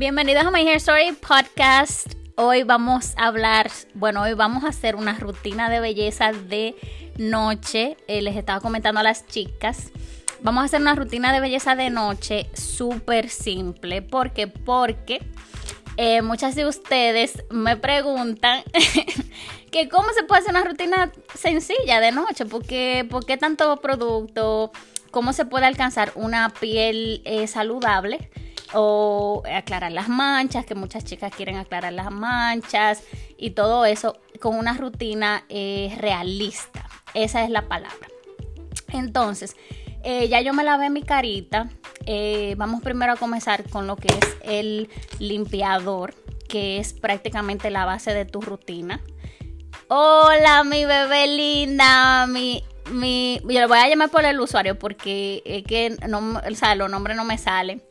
Bienvenidos a My Hair Story Podcast. Hoy vamos a hablar, bueno, hoy vamos a hacer una rutina de belleza de noche. Eh, les estaba comentando a las chicas. Vamos a hacer una rutina de belleza de noche súper simple. ¿Por qué? Porque eh, muchas de ustedes me preguntan que cómo se puede hacer una rutina sencilla de noche, porque ¿por qué tanto producto? ¿Cómo se puede alcanzar una piel eh, saludable? O aclarar las manchas, que muchas chicas quieren aclarar las manchas y todo eso con una rutina eh, realista. Esa es la palabra. Entonces, ya yo me lavé mi carita, eh, vamos primero a comenzar con lo que es el limpiador, que es prácticamente la base de tu rutina. Hola, mi bebé linda, mi, mi, yo lo voy a llamar por el usuario porque es que no, o sea, los nombres no me salen.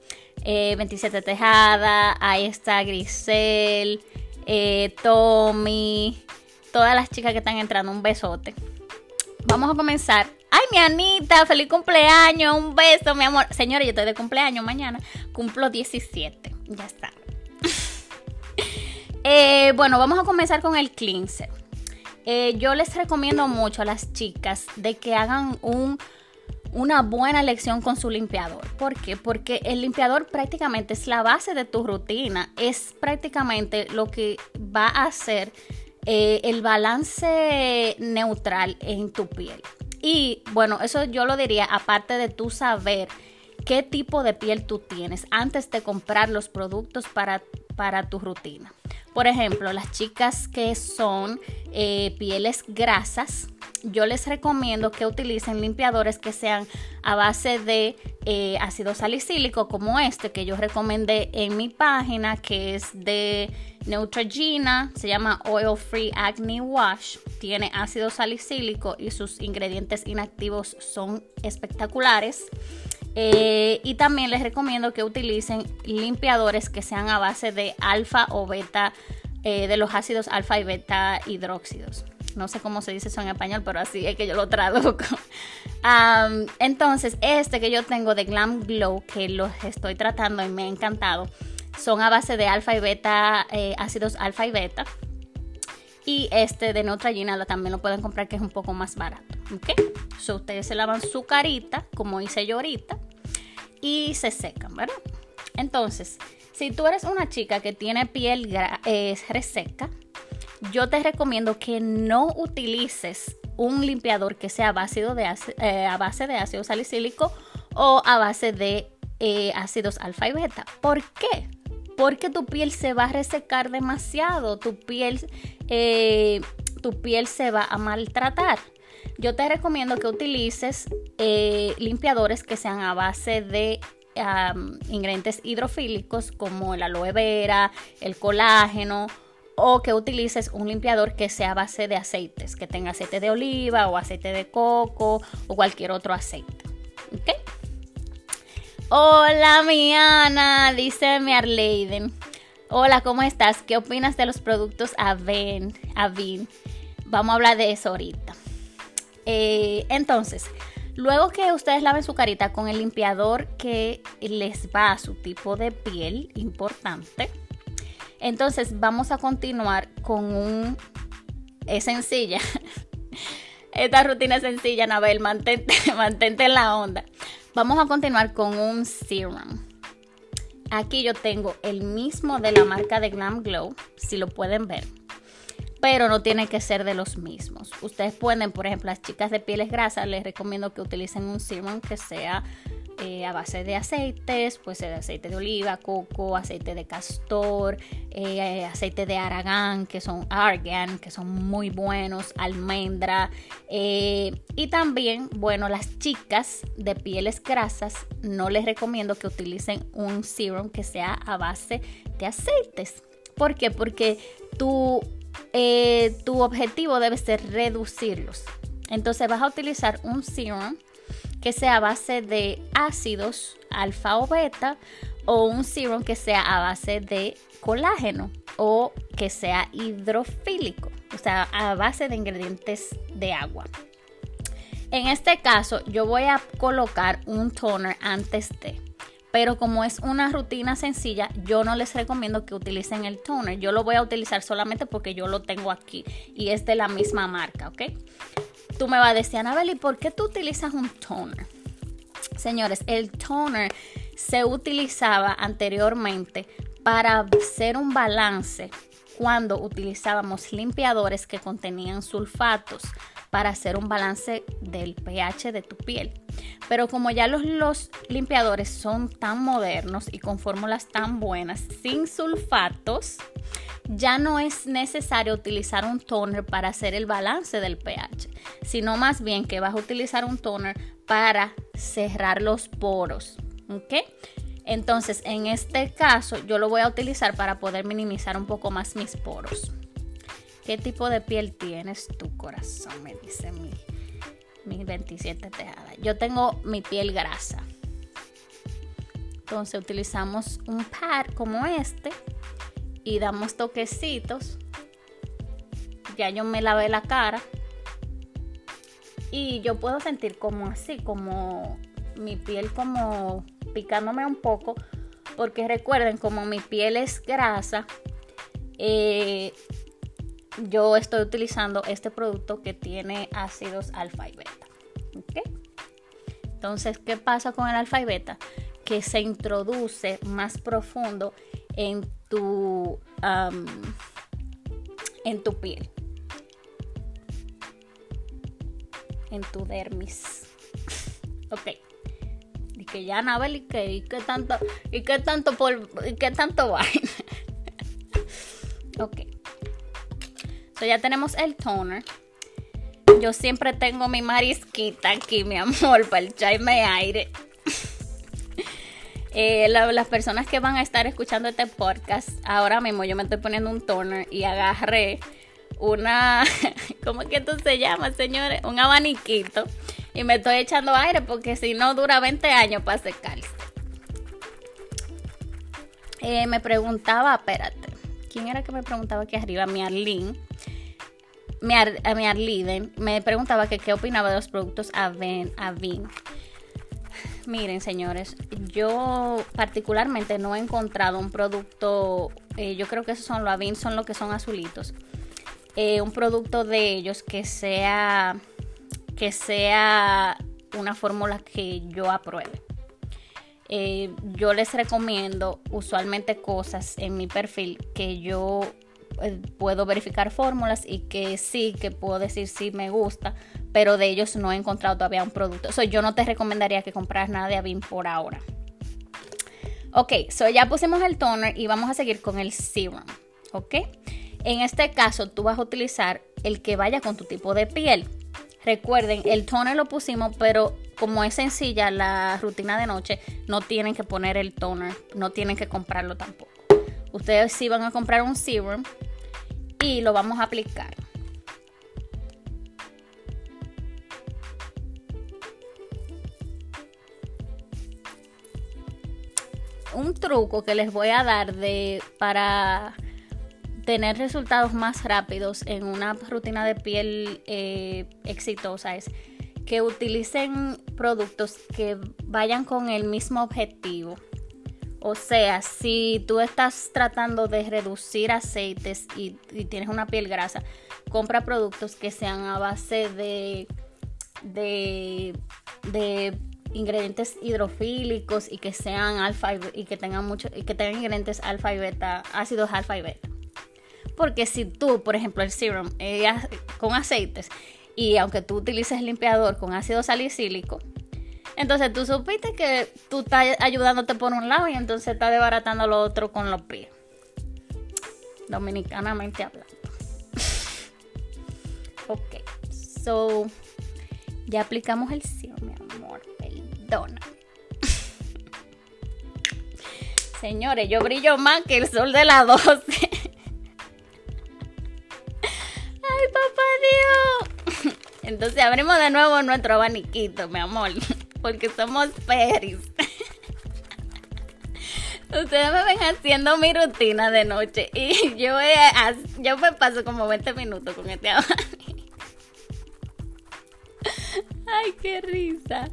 27 eh, Tejada, ahí está Grisel, eh, Tommy, todas las chicas que están entrando, un besote. Vamos a comenzar Ay, mi Anita, feliz cumpleaños, un beso, mi amor. Señores, yo estoy de cumpleaños mañana. Cumplo 17. Ya está. Eh, bueno, vamos a comenzar con el cleanser. Eh, yo les recomiendo mucho a las chicas de que hagan un, una buena elección con su limpiador. ¿Por qué? Porque el limpiador prácticamente es la base de tu rutina. Es prácticamente lo que va a hacer eh, el balance neutral en tu piel. Y bueno, eso yo lo diría aparte de tú saber qué tipo de piel tú tienes antes de comprar los productos para, para tu rutina. Por ejemplo, las chicas que son eh, pieles grasas, yo les recomiendo que utilicen limpiadores que sean a base de eh, ácido salicílico como este que yo recomendé en mi página que es de Neutrogena, se llama Oil Free Acne Wash, tiene ácido salicílico y sus ingredientes inactivos son espectaculares. Eh, y también les recomiendo que utilicen limpiadores que sean a base de alfa o beta, eh, de los ácidos alfa y beta hidróxidos. No sé cómo se dice eso en español, pero así es que yo lo traduzco. entonces, este que yo tengo de Glam Glow, que los estoy tratando y me ha encantado, son a base de alfa y beta, eh, ácidos alfa y beta. Y este de Neutrogena también lo pueden comprar que es un poco más barato. ¿Ok? So, ustedes se lavan su carita, como hice yo ahorita, y se secan, ¿verdad? Entonces, si tú eres una chica que tiene piel eh, reseca, yo te recomiendo que no utilices un limpiador que sea de, eh, a base de ácido salicílico o a base de eh, ácidos alfa y beta. ¿Por qué? Porque tu piel se va a resecar demasiado, tu piel, eh, tu piel se va a maltratar. Yo te recomiendo que utilices limpiadores que sean a base de ingredientes hidrofílicos como el aloe vera, el colágeno o que utilices un limpiador que sea base de aceites, que tenga aceite de oliva o aceite de coco o cualquier otro aceite. ¿Ok? Hola, mi Ana, dice mi Arleiden. Hola, ¿cómo estás? ¿Qué opinas de los productos Aven? Avin? Vamos a hablar de eso ahorita. Eh, entonces, luego que ustedes laven su carita con el limpiador que les va a su tipo de piel, importante, entonces vamos a continuar con un... Es sencilla. Esta rutina es sencilla, Nabel, mantente, mantente en la onda. Vamos a continuar con un serum. Aquí yo tengo el mismo de la marca de Glam Glow, si lo pueden ver. Pero no tiene que ser de los mismos. Ustedes pueden, por ejemplo, las chicas de pieles grasas, les recomiendo que utilicen un serum que sea eh, a base de aceites, pues de aceite de oliva, coco, aceite de castor, eh, aceite de aragán, que son argan, que son muy buenos, almendra. Eh, y también, bueno, las chicas de pieles grasas, no les recomiendo que utilicen un serum que sea a base de aceites. ¿Por qué? Porque tu, tu objetivo debe ser reducirlos. Entonces vas a utilizar un serum que sea a base de ácidos alfa o beta o un serum que sea a base de colágeno o que sea hidrofílico, o sea, a base de ingredientes de agua. En este caso, yo voy a colocar un toner antes de. Pero como es una rutina sencilla, yo no les recomiendo que utilicen el toner. Yo lo voy a utilizar solamente porque yo lo tengo aquí y es de la misma marca, ¿ok? Tú me vas a decir, Anabel, ¿y por qué tú utilizas un toner? Señores, el toner se utilizaba anteriormente para hacer un balance cuando utilizábamos limpiadores que contenían sulfatos para hacer un balance del pH de tu piel. Pero como ya los, limpiadores son tan modernos y con fórmulas tan buenas, sin sulfatos, ya no es necesario utilizar un toner para hacer el balance del pH, sino más bien que vas a utilizar un toner para cerrar los poros. ¿Ok? Entonces, en este caso, yo lo voy a utilizar para poder minimizar un poco más mis poros. ¿Qué tipo de piel tienes tu corazón? Me dice mi, mi 27 tejada. Yo tengo mi piel grasa. Entonces utilizamos un pad como este y damos toquecitos. Ya yo me lavé la cara. Y yo puedo sentir como así, como mi piel como picándome un poco. Porque recuerden, como mi piel es grasa, eh, yo estoy utilizando este producto que tiene ácidos alfa y beta. Entonces, ¿qué pasa con el alfa y beta? Que se introduce más profundo en tu, en tu piel. En tu dermis. ok. Y que ya Anabel y que, y tanto, y qué tanto por, y qué tanto vaina. ok ya tenemos el toner. Yo siempre tengo mi marisquita aquí, mi amor, para echarme aire. Eh, las personas que van a estar escuchando este podcast, ahora mismo yo me estoy poniendo un toner y agarré una, ¿cómo que esto se llama, señores? Un abaniquito. Y me estoy echando aire porque si no dura 20 años para secarse. Eh, me preguntaba, espérate, ¿quién era que me preguntaba aquí arriba? Mi Arlene mi, Arliden me preguntaba que qué opinaba de los productos Aven, Avin. Miren, señores, yo particularmente no he encontrado un producto, eh, yo creo que esos son los Avin, son los que son azulitos. Eh, un producto de ellos que sea que sea una fórmula que yo apruebe. Eh, yo les recomiendo usualmente cosas en mi perfil que yo eh, puedo verificar fórmulas y que sí, que puedo decir sí me gusta, pero de ellos no he encontrado todavía un producto. So, yo no te recomendaría que compras nada de Avin por ahora. Ok, so ya pusimos el toner y vamos a seguir con el serum. Ok, en este caso tú vas a utilizar el que vaya con tu tipo de piel. Recuerden, el toner lo pusimos, pero como es sencilla la rutina de noche, no tienen que poner el toner, no tienen que comprarlo tampoco. Ustedes sí van a comprar un serum y lo vamos a aplicar. Un truco que les voy a dar de para tener resultados más rápidos en una rutina de piel eh, exitosa es que utilicen productos que vayan con el mismo objetivo. O sea, si tú estás tratando de reducir aceites y, tienes una piel grasa, compra productos que sean a base de, de, ingredientes hidrofílicos y que sean alfa y, que tengan mucho y que tengan ingredientes alfa y beta, ácidos alfa y beta. Porque si tú, por ejemplo, el serum eh, con aceites y aunque tú utilices limpiador con ácido salicílico, entonces tú supiste que tú estás ayudándote por un lado y entonces estás desbaratando lo otro con los pies. Dominicanamente hablando. ok, so ya aplicamos el sí, mi amor. Perdona. Señores, yo brillo más que el sol de las 12. Papá Dios. Entonces abrimos de nuevo nuestro abaniquito, mi amor porque somos peris. Ustedes me ven haciendo mi rutina de noche y yo, yo me paso como 20 minutos con este Ay, qué risa.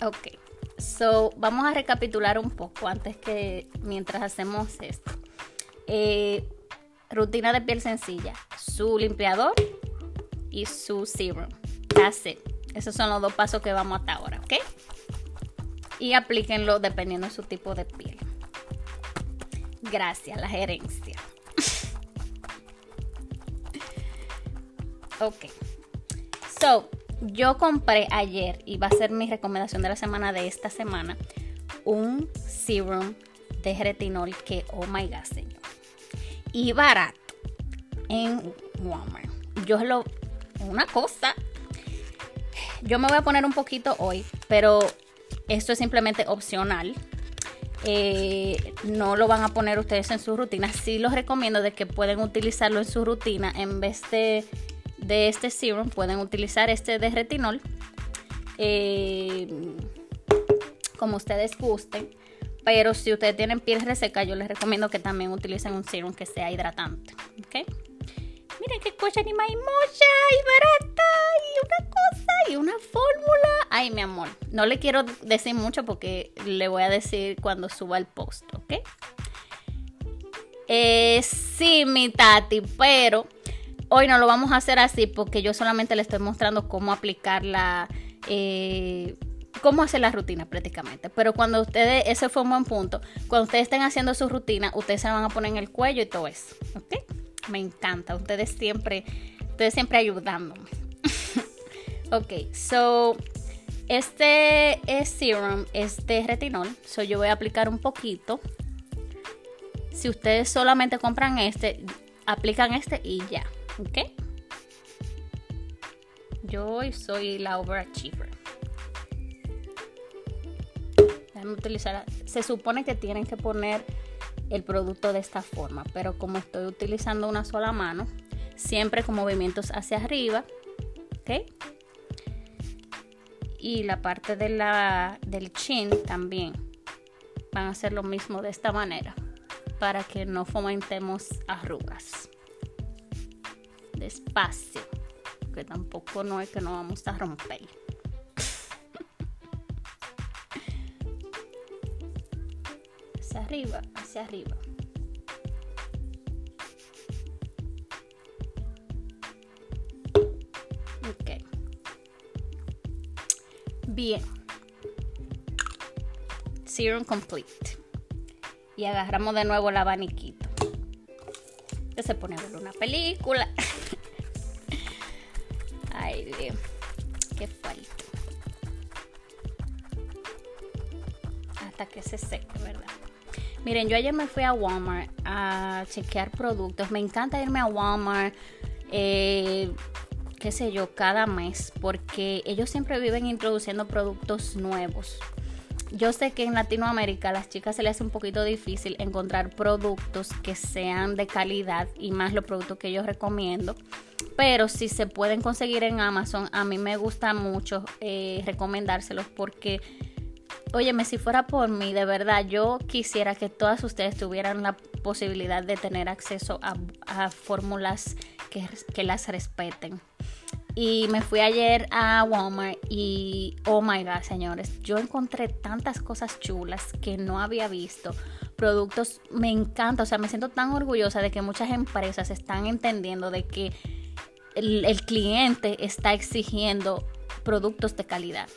Ok, So, vamos a recapitular un poco antes que mientras hacemos esto. Eh, rutina de piel sencilla, su limpiador y su serum. That's it. Esos son los dos pasos que vamos hasta ahora, ¿ok? Y aplíquenlo dependiendo de su tipo de piel. Gracias, la gerencia. ok. So, yo compré ayer, y va a ser mi recomendación de la semana de esta semana, un serum de retinol que, oh my god, señor. Y barato en Walmart. Yo lo. Una cosa. Yo me voy a poner un poquito hoy, pero esto es simplemente opcional. Eh, no lo van a poner ustedes en su rutina. Sí los recomiendo de que pueden utilizarlo en su rutina en vez de de este serum pueden utilizar este de retinol eh, como ustedes gusten. Pero si ustedes tienen piel reseca, yo les recomiendo que también utilicen un serum que sea hidratante. ¿Ok? Miren qué cosa ni más mocha y barata y una cosa y una fórmula. Ay, mi amor. No le quiero decir mucho porque le voy a decir cuando suba el post, ¿ok? Eh, sí, mi tati, pero Hoy no lo vamos a hacer así porque yo solamente le estoy mostrando cómo aplicar la... Eh, cómo hacer la rutina prácticamente. Pero cuando ustedes, ese fue un buen punto, cuando ustedes estén haciendo su rutina, ustedes se van a poner en el cuello y todo eso. ¿Ok? Me encanta. Ustedes siempre, ustedes siempre ayudándome. ok, so este es serum, este retinol. So yo voy a aplicar un poquito. Si ustedes solamente compran este, aplican este y ya. ¿Ok? Yo soy la overachiever. Déjame utilizar. Se supone que tienen que poner el producto de esta forma, pero como estoy utilizando una sola mano, siempre con movimientos hacia arriba, ¿ok? Y la parte de la, del chin también van a hacer lo mismo de esta manera para que no fomentemos arrugas despacio, que tampoco no es que no vamos a romper. Hacia arriba, hacia arriba. Ok. Bien. Serum complete. Y agarramos de nuevo el abaniquito. Ya se pone a ver una película. Ay, Dios. Qué falta. Hasta que se seque, ¿verdad? Miren, yo ayer me fui a Walmart a chequear productos. Me encanta irme a Walmart, eh, qué sé yo, cada mes, porque ellos siempre viven introduciendo productos nuevos. Yo sé que en Latinoamérica a las chicas se les hace un poquito difícil encontrar productos que sean de calidad y más los productos que yo recomiendo. Pero si se pueden conseguir en Amazon, a mí me gusta mucho eh, recomendárselos porque, óyeme, si fuera por mí, de verdad, yo quisiera que todas ustedes tuvieran la posibilidad de tener acceso a, fórmulas que, las respeten. Y me fui ayer a Walmart y, oh my god, señores, yo encontré tantas cosas chulas que no había visto. Productos, me encanta, o sea, me siento tan orgullosa de que muchas empresas están entendiendo de que el, cliente está exigiendo productos de calidad.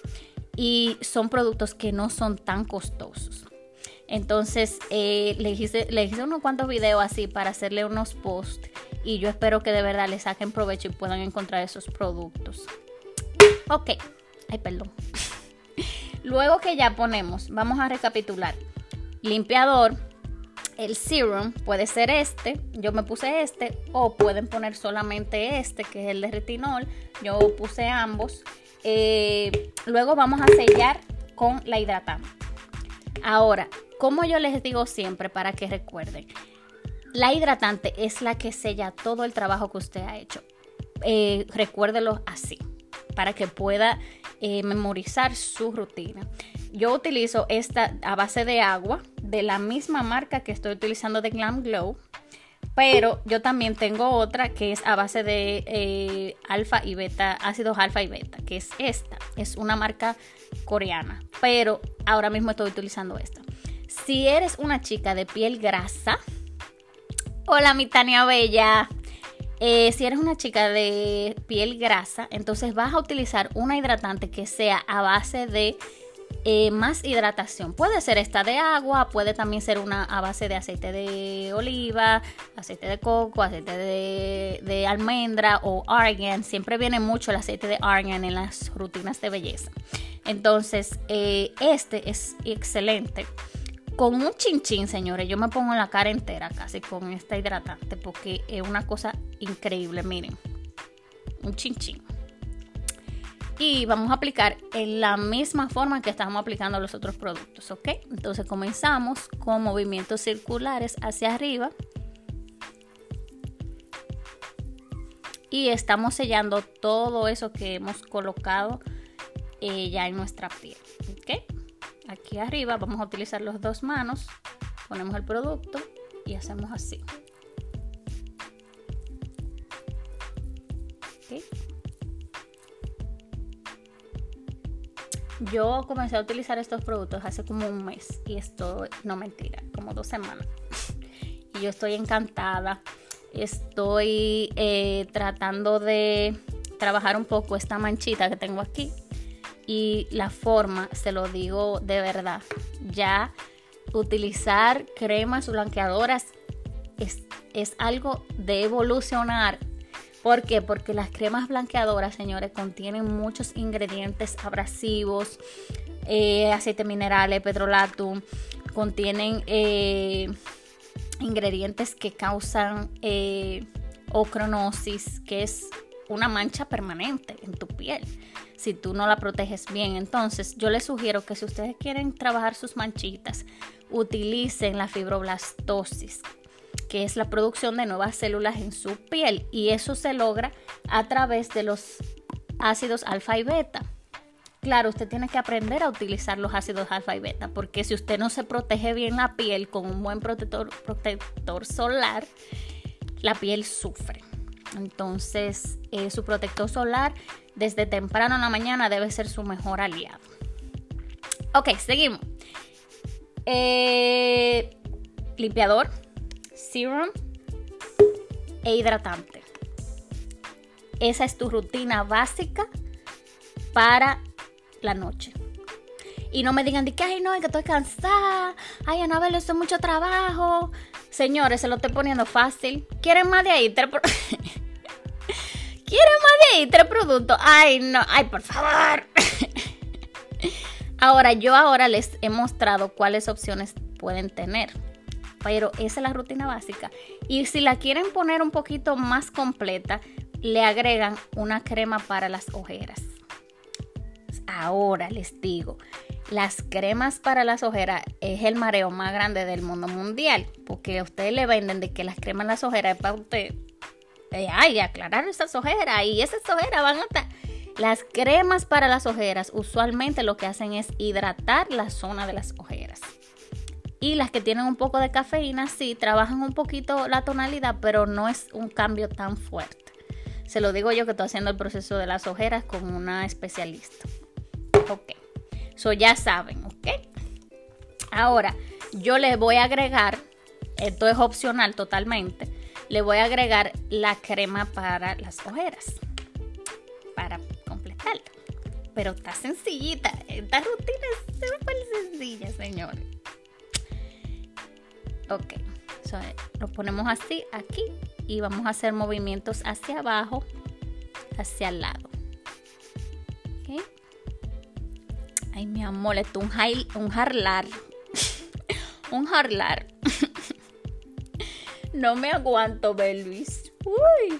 Y son productos que no son tan costosos. Entonces, eh, le, hice, le hice unos cuantos videos así para hacerle unos posts y yo espero que de verdad le saquen provecho y puedan encontrar esos productos. Ok, ay, perdón. Luego que ya ponemos, vamos a recapitular. Limpiador, el serum puede ser este, yo me puse este, o pueden poner solamente este, que es el de retinol. Yo puse ambos. Eh, luego vamos a sellar con la hidratante. Ahora, como yo les digo siempre para que recuerden, la hidratante es la que sella todo el trabajo que usted ha hecho. Eh, recuérdelo así, para que pueda eh, memorizar su rutina. Yo utilizo esta a base de agua, de la misma marca que estoy utilizando de Glam Glow, Pero yo también tengo otra que es a base de eh, alfa y beta, ácidos alfa y beta, que es esta. Es una marca coreana, pero ahora mismo estoy utilizando esta. Si eres una chica de piel grasa, hola mi Tania Bella. Eh, si eres una chica de piel grasa, entonces vas a utilizar una hidratante que sea a base de eh, más hidratación. Puede ser esta de agua, puede también ser una a base de aceite de oliva, aceite de coco, aceite de, almendra o argan. Siempre viene mucho el aceite de argan en las rutinas de belleza. Entonces, eh, este es excelente. Con un chinchín, señores, yo me pongo la cara entera casi con esta hidratante porque es una cosa increíble. Miren, un chinchín y vamos a aplicar en la misma forma que estamos aplicando los otros productos, ¿ok? Entonces comenzamos con movimientos circulares hacia arriba y estamos sellando todo eso que hemos colocado eh, ya en nuestra piel, ¿ok? Aquí arriba vamos a utilizar las dos manos, ponemos el producto y hacemos así. ¿Okay? Yo comencé a utilizar estos productos hace como un mes y esto, no mentira, como dos semanas. y yo estoy encantada. Estoy eh, tratando de trabajar un poco esta manchita que tengo aquí. Y la forma, se lo digo de verdad, ya utilizar cremas blanqueadoras es, es algo de evolucionar ¿Por qué? Porque las cremas blanqueadoras, señores, contienen muchos ingredientes abrasivos, eh, aceite minerales, petrolatum, contienen eh, ingredientes que causan eh, ocronosis, que es una mancha permanente en tu piel si tú no la proteges bien. Entonces, yo les sugiero que si ustedes quieren trabajar sus manchitas, utilicen la fibroblastosis, que es la producción de nuevas células en su piel y eso se logra a través de los ácidos alfa y beta. Claro, usted tiene que aprender a utilizar los ácidos alfa y beta, porque si usted no se protege bien la piel con un buen protector, protector solar, la piel sufre. Entonces, eh, su protector solar desde temprano en la mañana debe ser su mejor aliado. Ok, seguimos. Eh, limpiador, serum e hidratante. Esa es tu rutina básica para la noche. Y no me digan de que, ay, no, es que estoy cansada. Ay, Anabel, esto es mucho trabajo. Señores, se lo estoy poniendo fácil. ¿Quieren más de ahí? ¿Quieren más de ahí? Tres productos. Ay, no. Ay, por favor. ahora, yo ahora les he mostrado cuáles opciones pueden tener pero esa es la rutina básica. Y si la quieren poner un poquito más completa, le agregan una crema para las ojeras. Ahora les digo, las cremas para las ojeras es el mareo más grande del mundo mundial, porque a ustedes le venden de que las cremas las ojeras es para usted, eh, ay, aclarar esas ojeras y esas ojeras van a estar... Las cremas para las ojeras usualmente lo que hacen es hidratar la zona de las ojeras. Y las que tienen un poco de cafeína, sí, trabajan un poquito la tonalidad, pero no es un cambio tan fuerte. Se lo digo yo que estoy haciendo el proceso de las ojeras con una especialista. Ok, eso ya saben, ok. Ahora, yo les voy a agregar, esto es opcional totalmente, le voy a agregar la crema para las ojeras. Para completarla. Pero está sencillita. Esta rutina es súper sencilla, señores. Ok, lo ponemos así aquí y vamos a hacer movimientos hacia abajo, hacia el lado. Ay, mi amor, esto es un, un jarlar. un jarlar. no me aguanto, Belvis. Uy.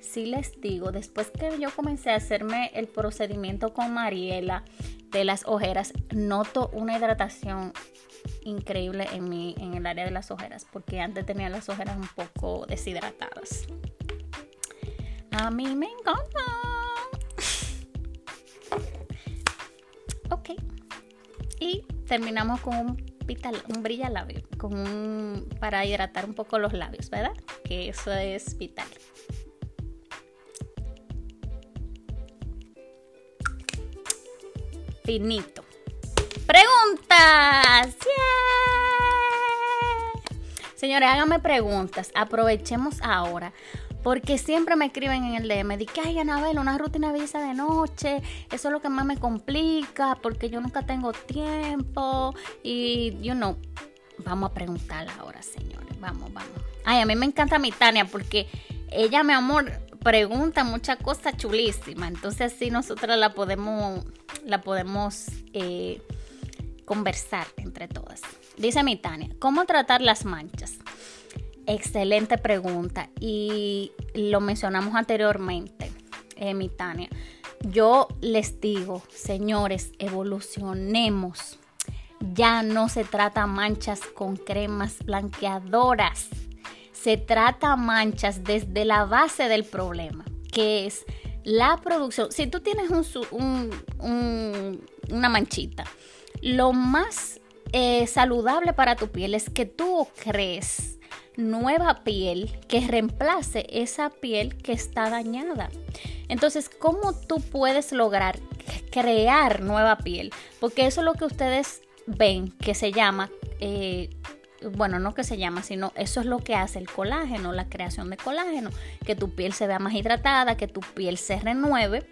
Sí les digo, después que yo comencé a hacerme el procedimiento con Mariela de las ojeras, noto una hidratación increíble en, mi, en el área de las ojeras, porque antes tenía las ojeras un poco deshidratadas. A mí me encanta. ok. Y terminamos con un vital, un brilla labio, con para hidratar un poco los labios, ¿verdad? Que eso es vital. Finito. Preguntas. Señores, háganme preguntas. Aprovechemos ahora. Porque siempre me escriben en el DM de que, ay, Anabel, una rutina visa de noche, eso es lo que más me complica, porque yo nunca tengo tiempo. Y, you know, vamos a preguntarla ahora, señores. Vamos, vamos. Ay, a mí me encanta mi Tania, porque ella, mi amor, pregunta muchas cosas chulísimas. Entonces, así nosotros la podemos, la podemos eh, conversar entre todas. Dice mi Tania, ¿cómo tratar las manchas? Excelente pregunta y lo mencionamos anteriormente, eh, mi Tania. Yo les digo, señores, evolucionemos. Ya no se trata manchas con cremas blanqueadoras. Se trata manchas desde la base del problema, que es la producción. Si tú tienes una manchita, lo más eh, saludable para tu piel es que tú crees nueva piel que reemplace esa piel que está dañada. Entonces, ¿cómo tú puedes lograr crear nueva piel? Porque eso es lo que ustedes ven que se llama, eh, bueno, no que se llama, sino eso es lo que hace el colágeno, la creación de colágeno, que tu piel se vea más hidratada, que tu piel se renueve.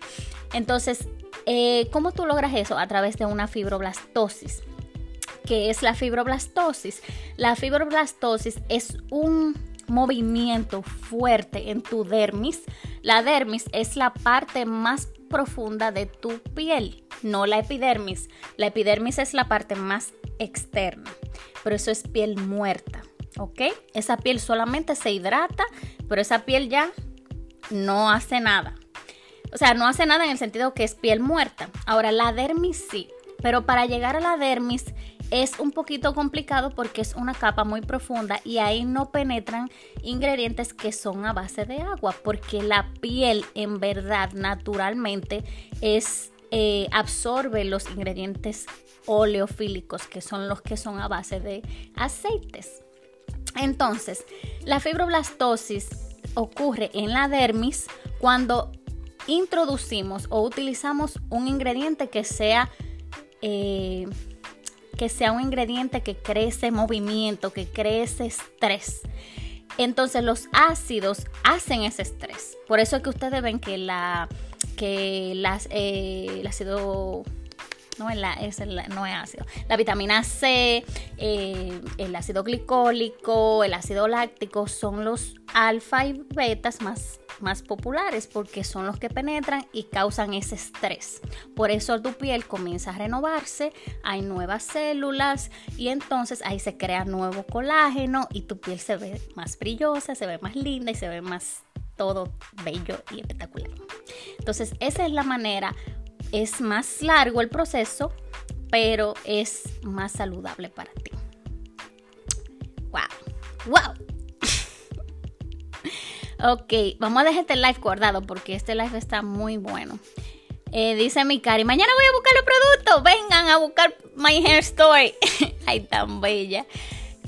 Entonces, eh, ¿cómo tú logras eso? A través de una fibroblastosis que es la fibroblastosis. La fibroblastosis es un movimiento fuerte en tu dermis. La dermis es la parte más profunda de tu piel, no la epidermis. La epidermis es la parte más externa, pero eso es piel muerta, ¿ok? Esa piel solamente se hidrata, pero esa piel ya no hace nada. O sea, no hace nada en el sentido que es piel muerta. Ahora, la dermis sí, pero para llegar a la dermis es un poquito complicado porque es una capa muy profunda y ahí no penetran ingredientes que son a base de agua, porque la piel en verdad naturalmente eh, absorbe los ingredientes oleofílicos, que son los que son a base de aceites. Entonces, la fibroblastosis ocurre en la dermis cuando introducimos o utilizamos un ingrediente que sea eh, que sea un ingrediente que crece movimiento, que crece estrés. Entonces los ácidos hacen ese estrés. Por eso es que ustedes ven que la que las, eh, el ácido no es, la, es no es ácido. La vitamina C, eh, el ácido glicólico, el ácido láctico son los alfa y betas más, más populares porque son los que penetran y causan ese estrés. Por eso tu piel comienza a renovarse, hay nuevas células y entonces ahí se crea nuevo colágeno y tu piel se ve más brillosa, se ve más linda y se ve más todo bello y espectacular. Entonces, esa es la manera es más largo el proceso, pero es más saludable para ti. ¡Wow! ¡Wow! ok, vamos a dejar este live guardado porque este live está muy bueno. Eh, dice mi cari, mañana voy a buscar los productos. Vengan a buscar My Hair Story. Ay, tan bella.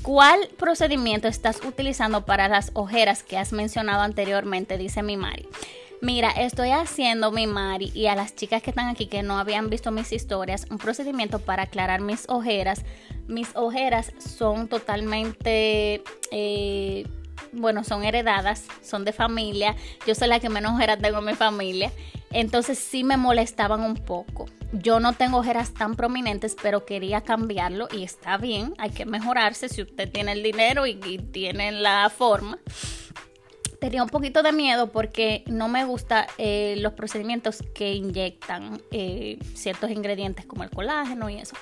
¿Cuál procedimiento estás utilizando para las ojeras que has mencionado anteriormente? Dice mi Mari. Mira, estoy haciendo mi Mari y a las chicas que están aquí que no habían visto mis historias, un procedimiento para aclarar mis ojeras. Mis ojeras son totalmente, eh, bueno, son heredadas, son de familia. Yo soy la que menos ojeras tengo en mi familia. Entonces sí me molestaban un poco. Yo no tengo ojeras tan prominentes, pero quería cambiarlo y está bien, hay que mejorarse si usted tiene el dinero y, y tiene la forma tenía un poquito de miedo porque no me gustan eh, los procedimientos que inyectan eh, ciertos ingredientes como el colágeno y eso.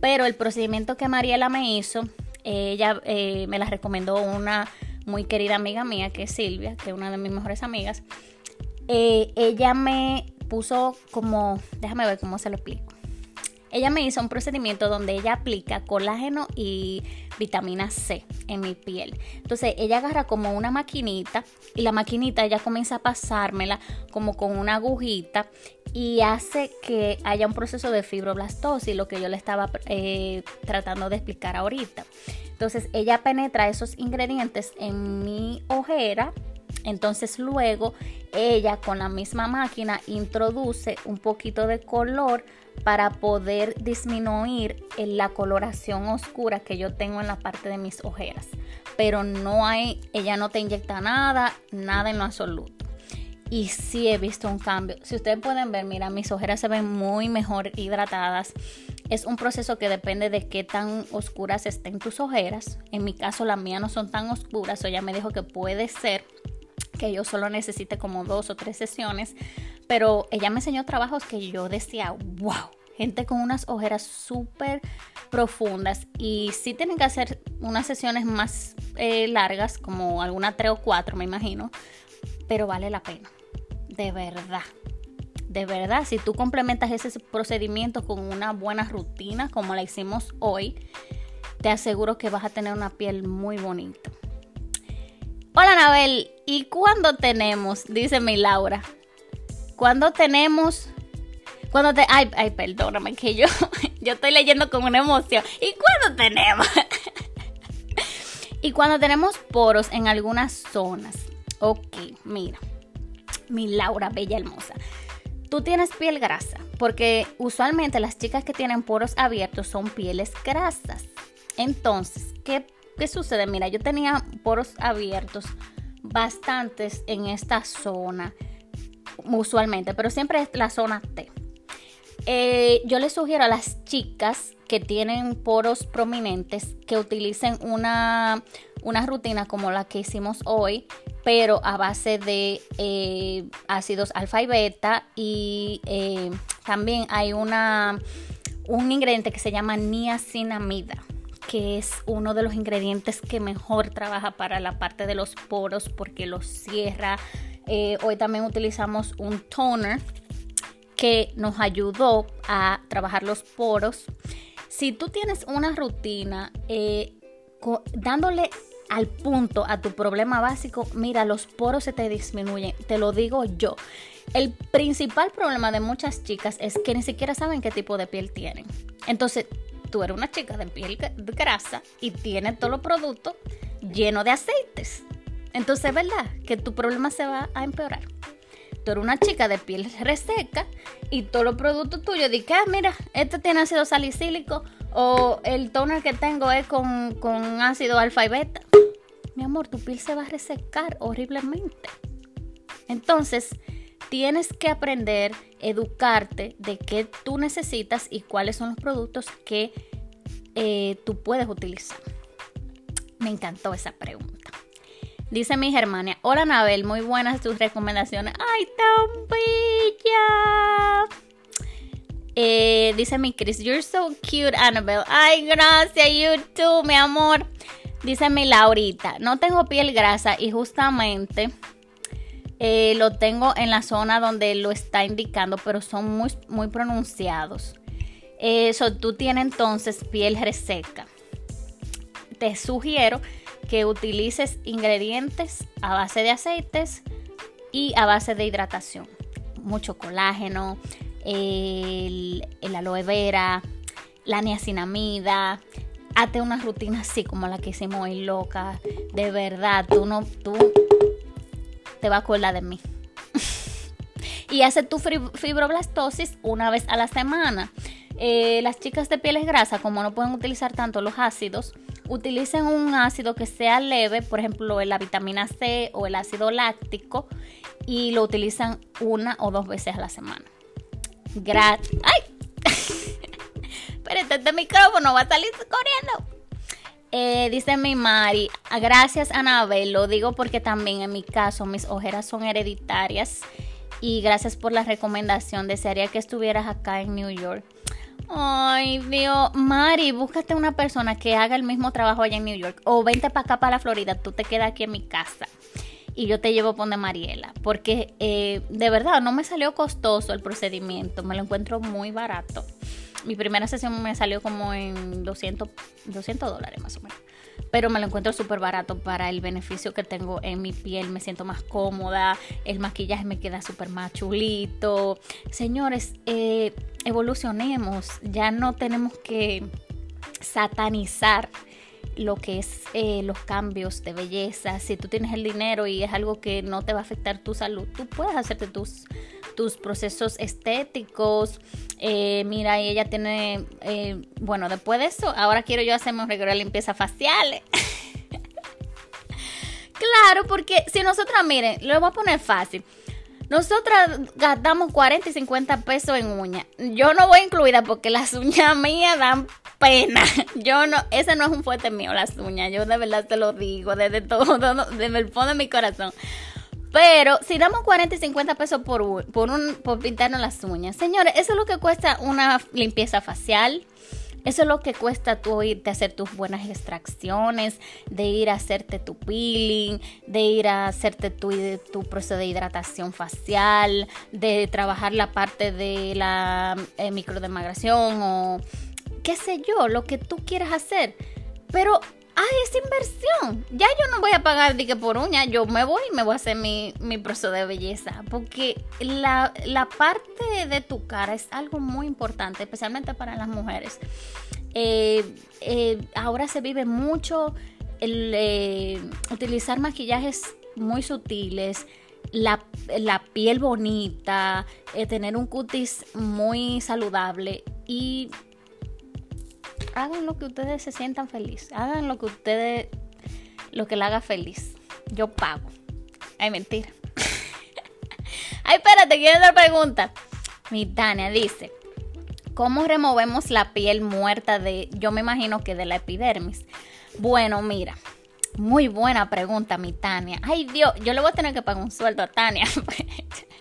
Pero el procedimiento que Mariela me hizo, ella eh, me la recomendó una muy querida amiga mía, que es Silvia, que es una de mis mejores amigas. ella me puso como, déjame ver cómo se lo explico. Ella me hizo un procedimiento donde ella aplica colágeno y vitamina C en mi piel. Entonces ella agarra como una maquinita y la maquinita ella comienza a pasármela como con una agujita y hace que haya un proceso de fibroblastosis, lo que yo le estaba eh, tratando de explicar ahorita. Entonces ella penetra esos ingredientes en mi ojera entonces luego ella con la misma máquina introduce un poquito de color para poder disminuir la coloración oscura que yo tengo en la parte de mis ojeras. Pero no hay, ella no te inyecta nada, nada en lo absoluto. Y sí he visto un cambio. Si ustedes pueden ver, mira, mis ojeras se ven muy mejor hidratadas. Es un proceso que depende de qué tan oscuras estén tus ojeras. En mi caso, las mías no son tan oscuras. O ella me dijo que puede ser que yo solo necesite como dos o tres sesiones, pero ella me enseñó trabajos que yo decía, wow, gente con unas ojeras súper profundas y sí tienen que hacer unas sesiones más eh, largas, como alguna tres o cuatro, me imagino, pero vale la pena, de verdad. De verdad, si tú complementas ese procedimiento con una buena rutina como la hicimos hoy, te aseguro que vas a tener una piel muy bonita. Hola Anabel, ¿y cuándo tenemos? Dice mi Laura. ¿Cuándo tenemos? Cuando te... Ay, ay, perdóname, que yo, yo estoy leyendo con una emoción. ¿Y cuándo tenemos? y cuando tenemos poros en algunas zonas. Ok, mira. Mi Laura, bella hermosa. Tú tienes piel grasa, porque usualmente las chicas que tienen poros abiertos son pieles grasas. Entonces, ¿qué ¿Qué sucede? Mira, yo tenía poros abiertos bastantes en esta zona, usualmente, pero siempre es la zona T. Eh, yo les sugiero a las chicas que tienen poros prominentes que utilicen una, una rutina como la que hicimos hoy, pero a base de eh, ácidos alfa y beta y eh, también hay una, un ingrediente que se llama niacinamida que es uno de los ingredientes que mejor trabaja para la parte de los poros porque los cierra. Eh, hoy también utilizamos un toner que nos ayudó a trabajar los poros. Si tú tienes una rutina eh, dándole al punto a tu problema básico, mira, los poros se te disminuyen, te lo digo yo. El principal problema de muchas chicas es que ni siquiera saben qué tipo de piel tienen. Entonces, tú eres una chica de piel grasa y tienes todos los productos llenos de aceites. Entonces, ¿verdad? Que tu problema se va a empeorar. Tú eres una chica de piel reseca y todos los productos tuyos, di que, ah, mira, este tiene ácido salicílico o el toner que tengo es con, con ácido alfa y beta. Mi amor, tu piel se va a resecar horriblemente. Entonces, tienes que aprender, educarte de qué tú necesitas y cuáles son los productos que eh, tú puedes utilizar. Me encantó esa pregunta. Dice mi Germania, hola Anabel, muy buenas tus recomendaciones. ¡Ay, tan bella! Eh, dice mi Chris, you're so cute, Annabelle. Ay, gracias, you too, mi amor. Dice mi Laurita, no tengo piel grasa y justamente eh, lo tengo en la zona donde lo está indicando, pero son muy, muy pronunciados. Eso, tú tienes entonces piel reseca. Te sugiero que utilices ingredientes a base de aceites y a base de hidratación. Mucho colágeno, el, aloe vera, la niacinamida. Hazte una rutina así como la que hicimos hoy, loca. De verdad, tú no, tú te va a acordar de mí. y hace tu fibroblastosis una vez a la semana. Eh, las chicas de pieles grasa, como no pueden utilizar tanto los ácidos, utilicen un ácido que sea leve, por ejemplo, la vitamina C o el ácido láctico, y lo utilizan una o dos veces a la semana. Gracias. ¡Ay! Espérate, este micrófono va a salir corriendo. Eh, dice mi Mari, gracias Anabel, lo digo porque también en mi caso mis ojeras son hereditarias y gracias por la recomendación, desearía que estuvieras acá en New York. Ay, Dios, Mari, búscate una persona que haga el mismo trabajo allá en New York o vente para acá, para la Florida, tú te quedas aquí en mi casa y yo te llevo a poner Mariela, porque eh, de verdad no me salió costoso el procedimiento, me lo encuentro muy barato. Mi primera sesión me salió como en 200, 200 dólares más o menos. Pero me lo encuentro súper barato para el beneficio que tengo en mi piel. Me siento más cómoda, el maquillaje me queda súper más chulito. Señores, eh, evolucionemos. Ya no tenemos que satanizar lo que es eh, los cambios de belleza. Si tú tienes el dinero y es algo que no te va a afectar tu salud, tú puedes hacerte tus, tus procesos estéticos. Eh, mira, y ella tiene, eh, bueno, después de eso, ahora quiero yo hacerme un regalo de limpieza facial. claro, porque si nosotras, miren, lo voy a poner fácil. Nosotras gastamos 40 y 50 pesos en uñas. Yo no voy incluida porque las uñas mías dan pena. Yo no, ese no es un fuerte mío, las uñas. Yo de verdad te lo digo, desde todo, desde el fondo de mi corazón. Pero si damos 40 y 50 pesos por, por, un, por pintarnos las uñas, señores, eso es lo que cuesta una limpieza facial. Eso es lo que cuesta tú irte a hacer tus buenas extracciones, de ir a hacerte tu peeling, de ir a hacerte tu, tu proceso de hidratación facial, de trabajar la parte de la eh, microdemagración o qué sé yo, lo que tú quieras hacer. Pero ay, es inversión. Ya yo no voy a pagar de que por uña, yo me voy y me voy a hacer mi, proceso de belleza. Porque la, parte de tu cara es algo muy importante, especialmente para las mujeres. Eh, eh, ahora se vive mucho el eh, utilizar maquillajes muy sutiles. La, la piel bonita, tener un cutis muy saludable y hagan lo que ustedes se sientan feliz. Hagan lo que ustedes, lo que le haga feliz. Yo pago. Ay, mentira. Ay, espérate, quiero otra pregunta. Mi Tania dice, ¿cómo removemos la piel muerta de, yo me imagino que de la epidermis? Bueno, mira, muy buena pregunta, mi Tania. Ay, Dios, yo le voy a tener que pagar un sueldo a Tania.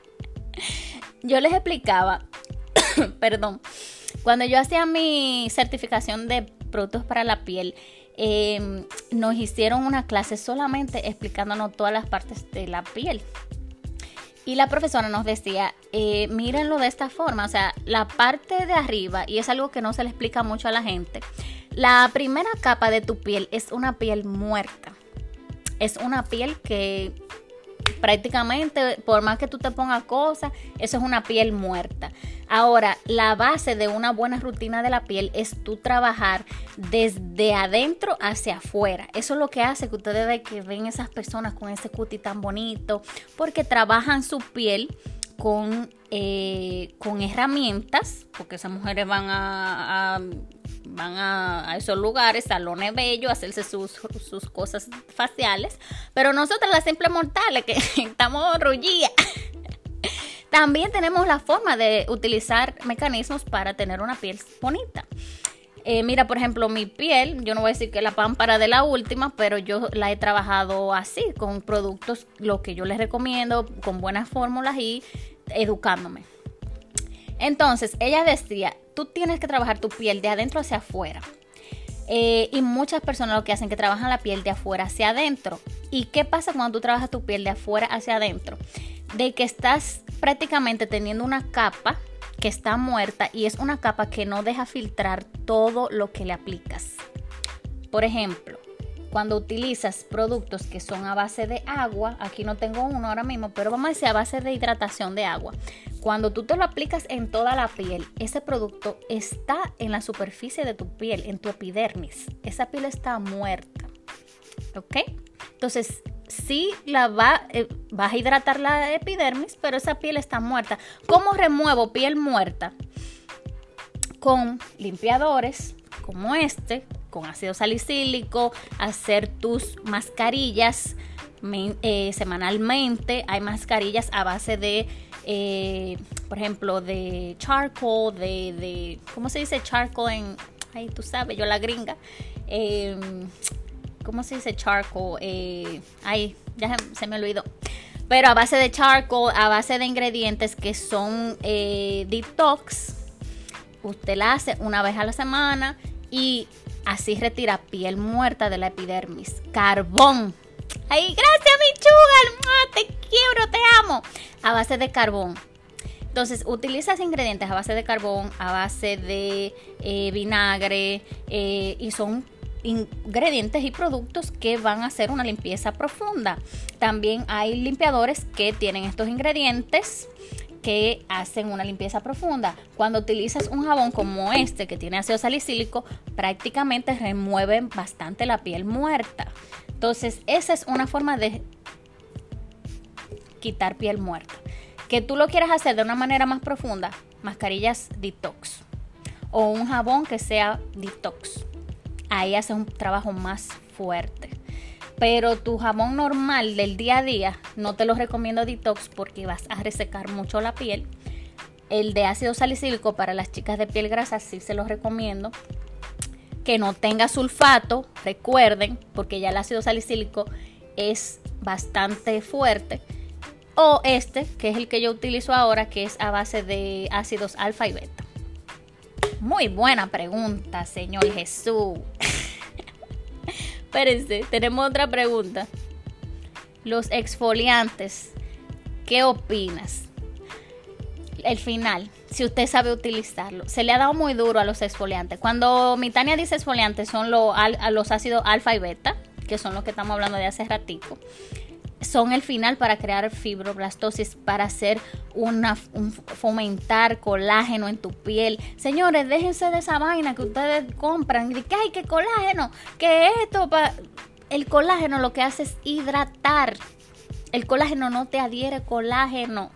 yo les explicaba, perdón, cuando yo hacía mi certificación de productos para la piel, em, nos hicieron una clase solamente explicándonos todas las partes de la piel. Y la profesora nos decía, eh, mírenlo de esta forma, o sea, la parte de arriba, y es algo que no se le explica mucho a la gente, la primera capa de tu piel es una piel muerta. Es una piel que prácticamente, por más que tú te pongas cosas, eso es una piel muerta. Ahora, la base de una buena rutina de la piel es tú trabajar desde adentro hacia afuera. Eso es lo que hace que ustedes vean que ven esas personas con ese cutis tan bonito, porque trabajan su piel con, eh, con herramientas, porque esas mujeres van a van a, esos lugares, salones bellos, a hacerse sus, sus cosas faciales, pero nosotros las simples mortales que estamos rullías. También tenemos la forma de utilizar mecanismos para tener una piel bonita. Eh, mira, por ejemplo, mi piel, yo no voy a decir que la pámpara de la última, pero yo la he trabajado así, con productos, lo que yo les recomiendo, con buenas fórmulas y educándome. Entonces, ella decía, tú tienes que trabajar tu piel de adentro hacia afuera. Eh, y muchas personas lo que hacen es que trabajan la piel de afuera hacia adentro. ¿Y qué pasa cuando tú trabajas tu piel de afuera hacia adentro? De que estás prácticamente teniendo una capa que está muerta y es una capa que no deja filtrar todo lo que le aplicas. Por ejemplo, cuando utilizas productos que son a base de agua, aquí no tengo uno ahora mismo, pero vamos a decir a base de hidratación de agua. Cuando tú te lo aplicas en toda la piel, ese producto está en la superficie de tu piel, en tu epidermis. Esa piel está muerta. ¿Ok? Entonces, sí la va, eh, vas a hidratar la epidermis, pero esa piel está muerta. ¿Cómo remuevo piel muerta? Con limpiadores como este, con ácido salicílico, hacer tus mascarillas eh, semanalmente. Hay mascarillas a base de, eh, por ejemplo, de charcoal, de, de, ¿cómo se dice charcoal en, ay, tú sabes, yo la gringa. Em, ¿Cómo se dice charcoal? Eh, ay, ya se me olvidó. Pero a base de charcoal, a base de ingredientes que son detox, usted la hace una vez a la semana y así retira piel muerta de la epidermis. Carbón. Ay, gracias, mi chuga. Te quiero, te amo. A base de carbón. Entonces, utilizas ingredientes a base de carbón, a base de eh, vinagre eh, y son ingredientes y productos que van a hacer una limpieza profunda. También hay limpiadores que tienen estos ingredientes que hacen una limpieza profunda. Cuando utilizas un jabón como este que tiene ácido salicílico, prácticamente remueven bastante la piel muerta. Entonces, esa es una forma de quitar piel muerta. Que tú lo quieras hacer de una manera más profunda, mascarillas detox o un jabón que sea detox. Ahí haces un trabajo más fuerte. Pero tu jabón normal del día a día no te lo recomiendo detox porque vas a resecar mucho la piel. El de ácido salicílico para las chicas de piel grasa sí se los recomiendo. Que no tenga sulfato, recuerden, porque ya el ácido salicílico es bastante fuerte. O este, que es el que yo utilizo ahora, que es a base de ácidos alfa y beta. Muy buena pregunta, Señor Jesús. Espérense, tenemos otra pregunta. Los exfoliantes, ¿qué opinas? El final, si usted sabe utilizarlo. Se le ha dado muy duro a los exfoliantes. Cuando mi Tania dice exfoliantes, son los, ácidos alfa y beta, que son los que estamos hablando de hace ratico son el final para crear fibroblastosis, para hacer una, fomentar colágeno en tu piel. Señores, déjense de esa vaina que ustedes compran. Y que que colágeno, que esto para el colágeno lo que hace es hidratar. El colágeno no te adhiere colágeno.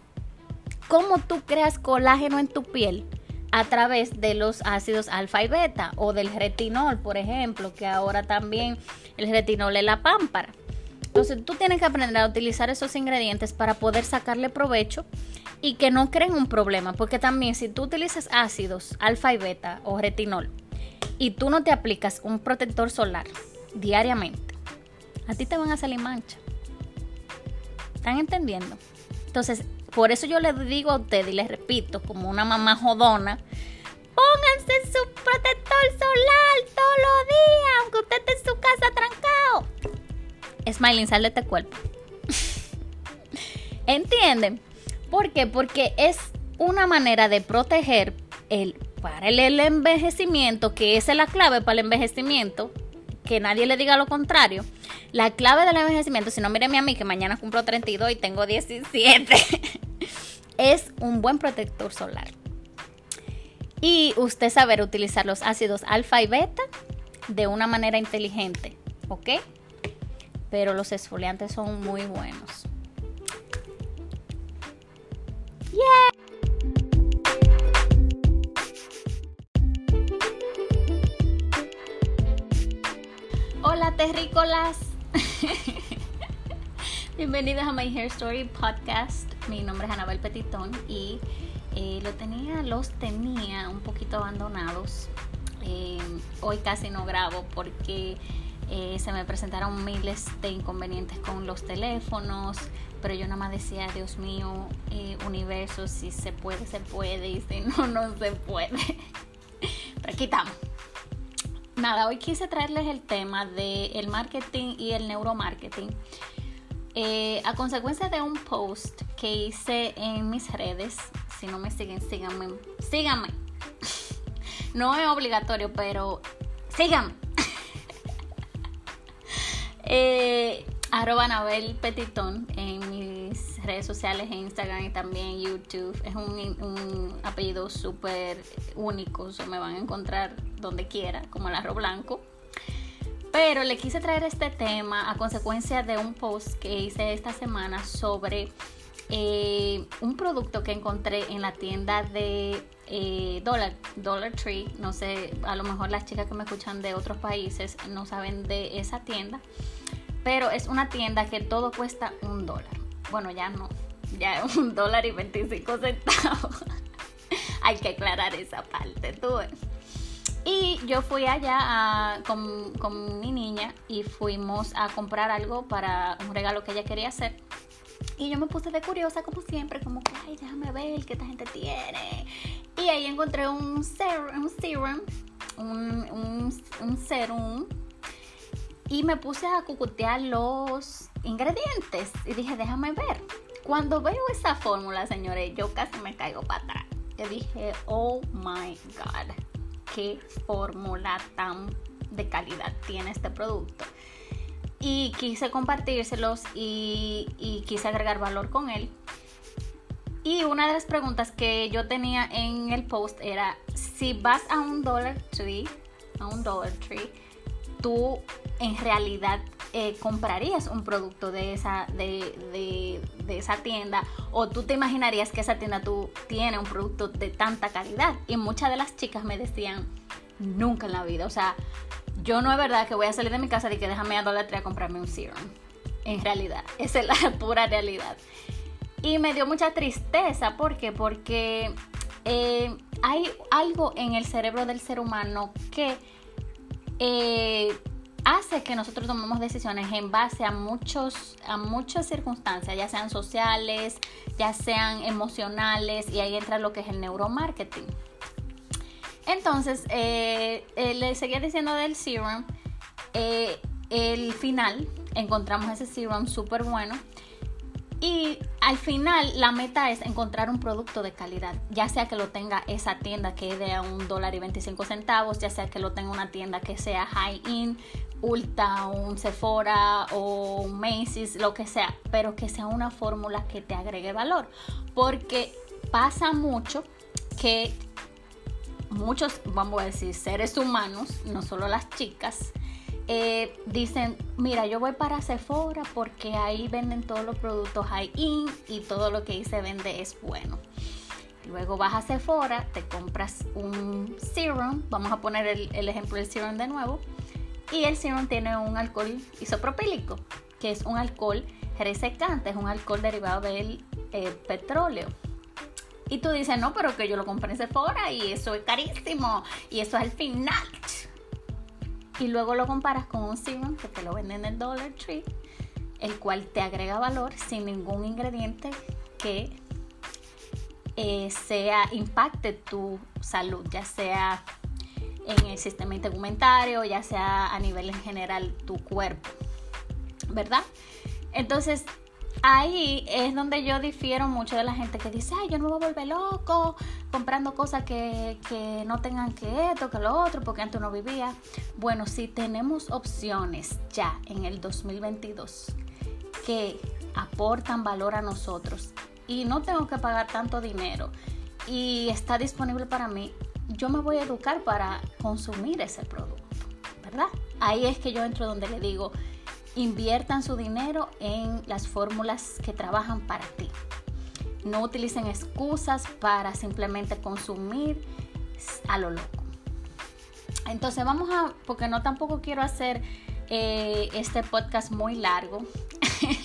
¿Cómo tú creas colágeno en tu piel? A través de los ácidos alfa y beta o del retinol, por ejemplo, que ahora también el retinol es la pámpara. Entonces tú tienes que aprender a utilizar esos ingredientes para poder sacarle provecho y que no creen un problema, porque también si tú utilizas ácidos alfa y beta o retinol y tú no te aplicas un protector solar diariamente, a ti te van a salir manchas. ¿Están entendiendo? Entonces, por eso yo les digo a ustedes y les repito, como una mamá jodona, pónganse su protector solar todos los días, aunque usted esté en su casa trancado. Smiling, sal de este cuerpo. ¿Entienden? ¿Por qué? Porque es una manera de proteger el, para el, envejecimiento, que esa es la clave para el envejecimiento, que nadie le diga lo contrario. La clave del envejecimiento, si no mírenme a mí que mañana cumplo 32 y tengo 17, es un buen protector solar. Y usted saber utilizar los ácidos alfa y beta de una manera inteligente, ¿ok? pero los exfoliantes son muy buenos. Hola terrícolas. Bienvenidos a My Hair Story Podcast. Mi nombre es Anabel Petitón y eh, lo tenía, los tenía un poquito abandonados. Eh, hoy casi no grabo porque eh, se me presentaron miles de inconvenientes con los teléfonos, pero yo nada más decía, Dios mío, eh, universo, si se puede, se puede, y si no, no se puede. pero quitamos. Nada, hoy quise traerles el tema del marketing y el neuromarketing. Eh, a consecuencia de un post que hice en mis redes, si no me siguen, síganme, síganme. no es obligatorio, pero síganme eh, arroba Anabel Petitón en redes sociales, en Instagram y también YouTube. Es un, apellido súper único, se me van a encontrar donde quiera, como el arroz blanco. Pero le quise traer este tema a consecuencia de un post que hice esta semana sobre eh, un producto que encontré en la tienda de eh, Dollar, Dollar Tree. No sé, a lo mejor las chicas que me escuchan de otros países no saben de esa tienda. Pero es una tienda que todo cuesta un dólar. Bueno, ya no. Ya es un dólar y 25 centavos. Hay que aclarar esa parte, tú Y yo fui allá con, con mi niña y fuimos a comprar algo para un regalo que ella quería hacer. Y yo me puse de curiosa, como siempre, como que, ay, déjame ver qué esta gente tiene. Y ahí encontré un serum, un, un serum y me puse a cucutear los ingredientes y dije, déjame ver. Cuando veo esa fórmula, señores, yo casi me caigo para atrás. Yo dije, oh my god, qué fórmula tan de calidad tiene este producto. Y quise compartírselos y, y quise agregar valor con él. Y una de las preguntas que yo tenía en el post era, si vas a un Dollar Tree, a un Dollar Tree, tú en realidad eh, comprarías un producto de esa, de, esa tienda o tú te imaginarías que esa tienda tú tiene un producto de tanta calidad. Y muchas de las chicas me decían, nunca en la vida. O sea, yo no es verdad que voy a salir de mi casa y que déjame a Tree a comprarme un serum. En realidad, esa es la pura realidad. Y me dio mucha tristeza, ¿por qué? Porque eh, hay algo en el cerebro del ser humano que eh, hace que nosotros tomemos decisiones en base a, muchos, a muchas circunstancias, ya sean sociales, ya sean emocionales, y ahí entra lo que es el neuromarketing. Entonces, eh, le seguía diciendo del serum, el final encontramos ese serum súper bueno y al final la meta es encontrar un producto de calidad, ya sea que lo tenga esa tienda que es de un dólar y 25 centavos, ya sea que lo tenga una tienda que sea high in, Ulta, un Sephora o un Macy's, lo que sea, pero que sea una fórmula que te agregue valor, porque pasa mucho que muchos, vamos a decir, seres humanos, no solo las chicas, eh, dicen, mira, yo voy para Sephora porque ahí venden todos los productos high-in y todo lo que ahí se vende es bueno. Luego vas a Sephora, te compras un serum, vamos a poner el, ejemplo del serum de nuevo, y el serum tiene un alcohol isopropílico, que es un alcohol resecante, es un alcohol derivado del eh, petróleo. Y tú dices, no, pero que yo lo compré en Sephora y eso es carísimo y eso es el final y luego lo comparas con un serum que te lo venden en el Dollar Tree, el cual te agrega valor sin ningún ingrediente que eh, sea impacte tu salud, ya sea en el sistema integumentario, ya sea a nivel en general tu cuerpo, ¿verdad? Entonces, ahí es donde yo difiero mucho de la gente que dice, ay, yo no me voy a volver loco comprando cosas que, que, no tengan que esto, que lo otro, porque antes no vivía. Bueno, si tenemos opciones ya en el 2022 que aportan valor a nosotros y no tengo que pagar tanto dinero y está disponible para mí, yo me voy a educar para consumir ese producto, ¿verdad? Ahí es que yo entro donde le digo, inviertan su dinero en las fórmulas que trabajan para ti. No utilicen excusas para simplemente consumir a lo loco. Entonces vamos a, porque no tampoco quiero hacer eh, este podcast muy largo,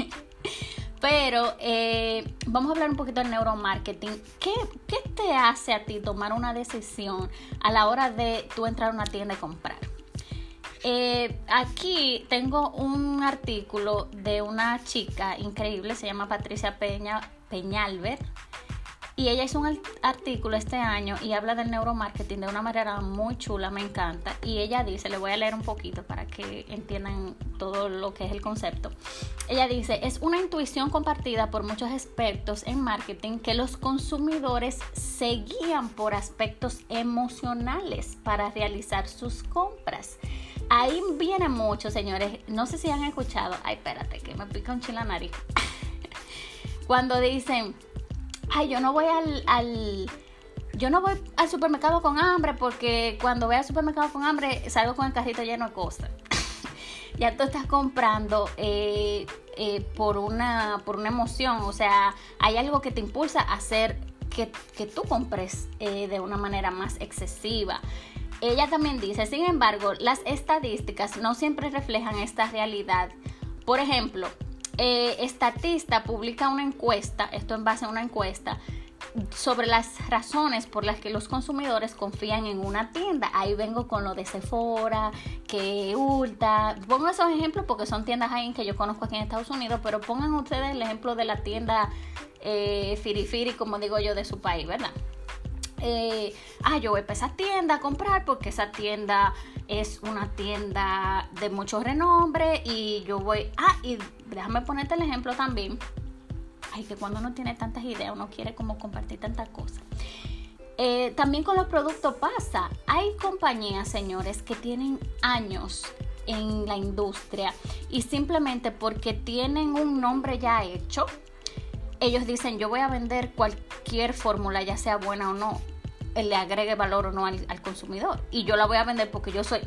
pero eh, vamos a hablar un poquito del neuromarketing. ¿Qué, ¿Qué te hace a ti tomar una decisión a la hora de tú entrar a una tienda y comprar? Eh, aquí tengo un artículo de una chica increíble, se llama Patricia Peña, Peñalver. Y ella hizo un artículo este año y habla del neuromarketing de una manera muy chula, me encanta. Y ella dice, le voy a leer un poquito para que entiendan todo lo que es el concepto. Ella dice, es una intuición compartida por muchos expertos en marketing que los consumidores se guían por aspectos emocionales para realizar sus compras. Ahí viene mucho, señores. No sé si han escuchado. Ay, espérate, que me pica un chila nariz. Cuando dicen, ay, yo no voy al, yo no voy al supermercado con hambre porque cuando voy al supermercado con hambre salgo con el carrito lleno de cosas. ya tú estás comprando eh, eh, por, una, por una emoción, o sea, hay algo que te impulsa a hacer que, tú compres eh, de una manera más excesiva. Ella también dice, sin embargo, las estadísticas no siempre reflejan esta realidad. Por ejemplo, eh, Estatista publica una encuesta, esto en base a una encuesta, sobre las razones por las que los consumidores confían en una tienda. Ahí vengo con lo de Sephora, que Ulta. Pongo esos ejemplos porque son tiendas ahí que yo conozco aquí en Estados Unidos, pero pongan ustedes el ejemplo de la tienda eh, Firifiri, como digo yo, de su país, ¿verdad? Eh, ah, yo voy para esa tienda a comprar porque esa tienda es una tienda de mucho renombre y yo voy, ah, y déjame ponerte el ejemplo también. ay, que cuando uno tiene tantas ideas, uno quiere como compartir tantas cosas. Eh, también con los productos pasa. Hay compañías, señores, que tienen años en la industria y simplemente porque tienen un nombre ya hecho, ellos dicen yo voy a vender cualquier fórmula, ya sea buena o no, le agregue valor o no al, consumidor. Y yo la voy a vender porque yo soy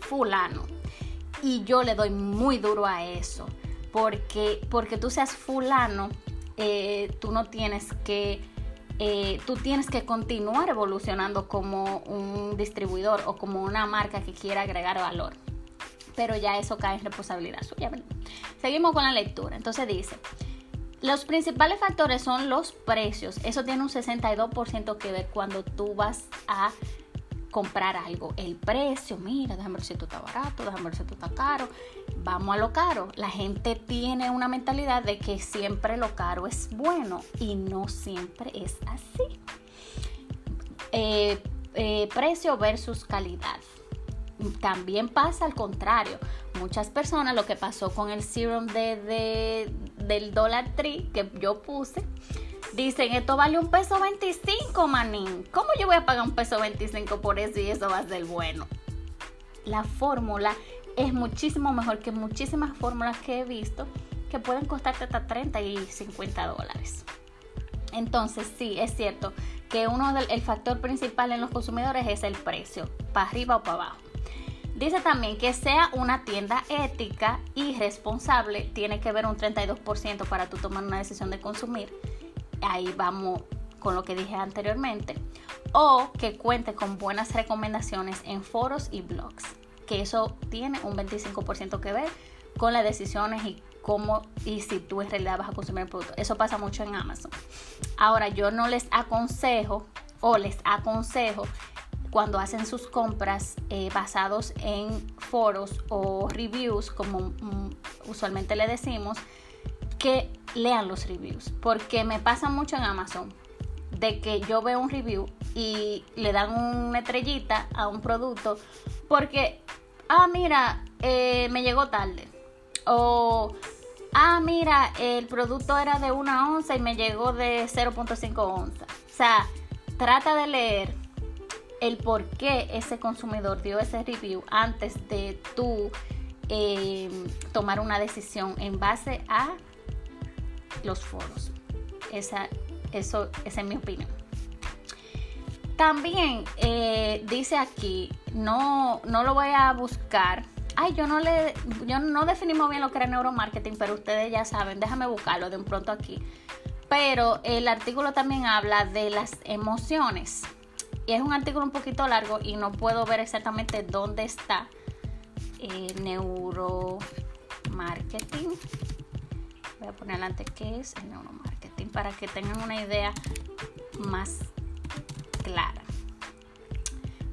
fulano. Y yo le doy muy duro a eso. Porque, porque tú seas fulano, eh, tú no tienes que eh, tú tienes que continuar evolucionando como un distribuidor o como una marca que quiera agregar valor. Pero ya eso cae en responsabilidad suya. Seguimos con la lectura. Entonces dice, los principales factores son los precios. Eso tiene un 62% que ver cuando tú vas a comprar algo. El precio, mira, déjame ver si esto está barato, déjame ver si esto está caro. Vamos a lo caro. La gente tiene una mentalidad de que siempre lo caro es bueno y no siempre es así. Eh, eh, precio versus calidad. También pasa al contrario. Muchas personas, lo que pasó con el serum de, del Dollar Tree que yo puse, Dicen, esto vale un peso 25, manín. ¿Cómo yo voy a pagar un peso 25 por eso y eso va a ser bueno? La fórmula es muchísimo mejor que muchísimas fórmulas que he visto que pueden costarte hasta 30 y 50 dólares. Entonces, sí, es cierto que uno del el factor principal en los consumidores es el precio, para arriba o para abajo. Dice también que sea una tienda ética y responsable, tiene que ver un 32% para tú tomar una decisión de consumir ahí vamos con lo que dije anteriormente, o que cuente con buenas recomendaciones en foros y blogs, que eso tiene un 25% que ver con las decisiones y cómo y si tú en realidad vas a consumir el producto. Eso pasa mucho en Amazon. Ahora, yo no les aconsejo o les aconsejo cuando hacen sus compras eh, basados en foros o reviews, como mm, usualmente le decimos, que lean los reviews, porque me pasa mucho en Amazon de que yo veo un review y le dan una estrellita a un producto porque, ah, mira, eh, me llegó tarde. O, ah, mira, el producto era de una onza y me llegó de 0.5 onza. O sea, trata de leer el por qué ese consumidor dio ese review antes de tú eh, tomar una decisión en base a los foros. Esa, eso, esa es mi opinión. También eh, dice aquí, no, no lo voy a buscar. Ay, yo no le, yo no definimos bien lo que era neuromarketing, pero ustedes ya saben, déjame buscarlo de un pronto aquí. Pero el artículo también habla de las emociones. Y es un artículo un poquito largo y no puedo ver exactamente dónde está eh, neuromarketing voy a poner adelante qué es el neuromarketing para que tengan una idea más clara.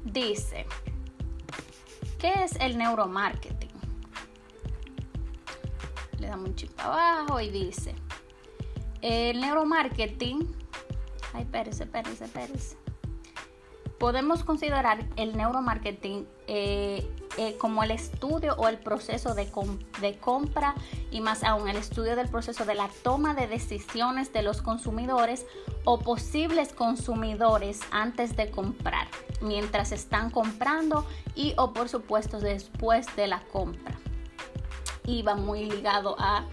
Dice, ¿qué es el neuromarketing? Le damos un chip abajo y dice, el neuromarketing, ay, espérese, espérese, espérese. Podemos considerar el neuromarketing eh, eh, como el estudio o el proceso de, de compra y más aún el estudio del proceso de la toma de decisiones de los consumidores o posibles consumidores antes de comprar, mientras están comprando y o por supuesto después de la compra. Y va muy ligado a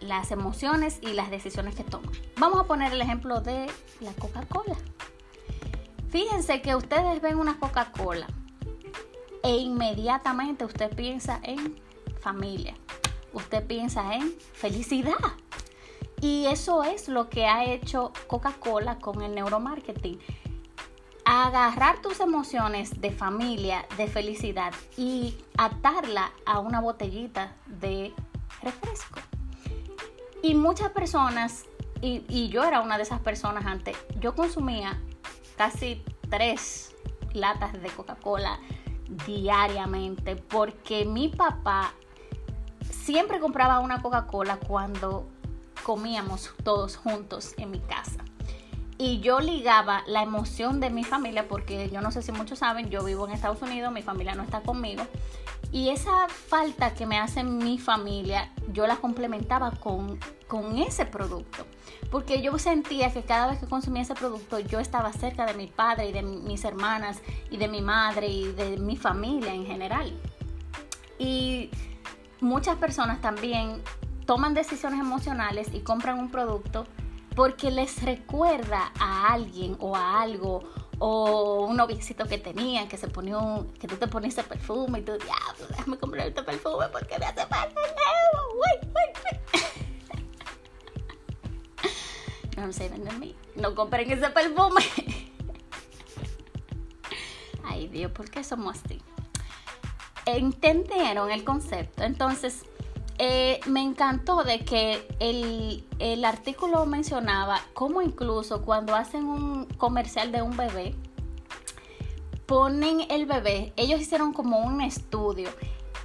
las emociones y las decisiones que toman. Vamos a poner el ejemplo de la Coca-Cola. Fíjense que ustedes ven una Coca-Cola e inmediatamente usted piensa en familia, usted piensa en felicidad. Y eso es lo que ha hecho Coca-Cola con el neuromarketing. Agarrar tus emociones de familia, de felicidad y atarla a una botellita de refresco. Y muchas personas, y, y yo era una de esas personas antes, yo consumía casi tres latas de Coca-Cola diariamente porque mi papá siempre compraba una Coca-Cola cuando comíamos todos juntos en mi casa. Y yo ligaba la emoción de mi familia, porque yo no sé si muchos saben, yo vivo en Estados Unidos, mi familia no está conmigo. Y esa falta que me hace mi familia, yo la complementaba con, con ese producto. Porque yo sentía que cada vez que consumía ese producto, yo estaba cerca de mi padre y de mis hermanas y de mi madre y de mi familia en general. Y muchas personas también toman decisiones emocionales y compran un producto porque les recuerda a alguien o a algo o un noviecito que tenía que se ponía un, que tú te pones ese perfume y tú diablo déjame comprar este perfume porque me hace falta no sé de mí no compren ese perfume. Ay Dios ¿por qué somos así? entendieron el concepto. Entonces eh, me encantó de que el, artículo mencionaba cómo incluso cuando hacen un comercial de un bebé, ponen el bebé, ellos hicieron como un estudio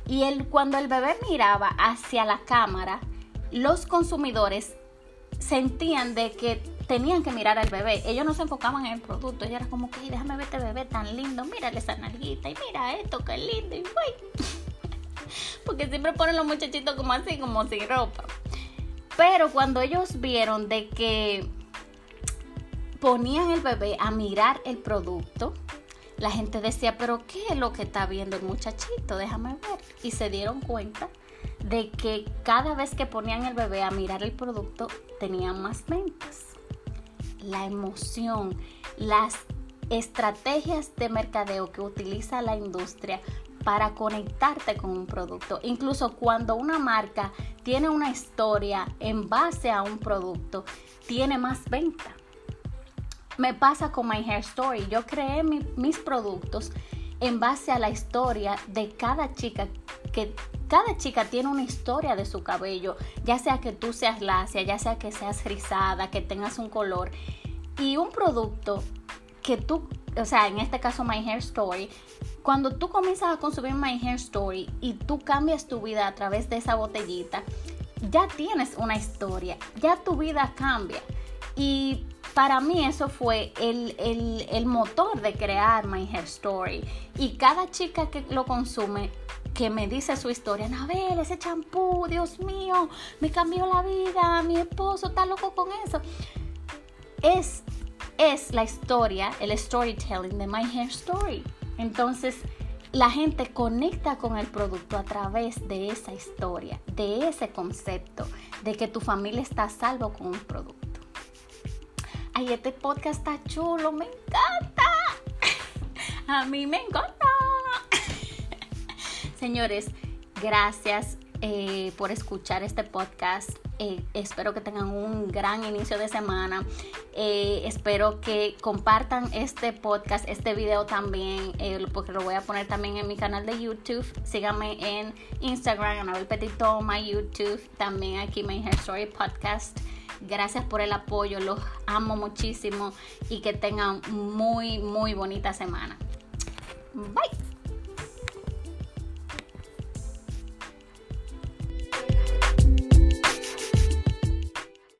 y el, cuando el bebé miraba hacia la cámara, los consumidores sentían de que tenían que mirar al bebé. Ellos no se enfocaban en el producto. Ellos eran como que, déjame ver este bebé tan lindo. Mírale esa nalguita y mira esto, qué lindo. Y porque siempre ponen los muchachitos como así, como sin ropa. Pero cuando ellos vieron de que ponían el bebé a mirar el producto, la gente decía, pero ¿qué es lo que está viendo el muchachito? Déjame ver. Y se dieron cuenta de que cada vez que ponían el bebé a mirar el producto, tenían más ventas. La emoción, las estrategias de mercadeo que utiliza la industria para conectarte con un producto. Incluso cuando una marca tiene una historia en base a un producto, tiene más venta. Me pasa con My Hair Story. Yo creé mis productos en base a la historia de cada chica que cada chica tiene una historia de su cabello, ya sea que tú seas lacia, ya sea que seas rizada, que tengas un color y un producto que tú, o sea, en este caso My Hair Story, cuando tú comienzas a consumir My Hair Story y tú cambias tu vida a través de esa botellita, ya tienes una historia, ya tu vida cambia. Y para mí eso fue el, motor de crear My Hair Story. Y cada chica que lo consume, que me dice su historia, Anabel, ese champú, Dios mío, me cambió la vida, mi esposo está loco con eso. Es, es la historia, el storytelling de My Hair Story. Entonces, la gente conecta con el producto a través de esa historia, de ese concepto, de que tu familia está a salvo con un producto. Ay, este podcast está chulo, me encanta. A mí me encanta. Señores, gracias eh, por escuchar este podcast. Eh, espero que tengan un gran inicio de semana. Eh, espero que compartan este podcast, este video también, porque lo voy a poner también en mi canal de YouTube. Síganme en Instagram, Anabel Petito, my YouTube, también aquí My Hair Story Podcast. Gracias por el apoyo, los amo muchísimo y que tengan muy, muy bonita semana. Bye.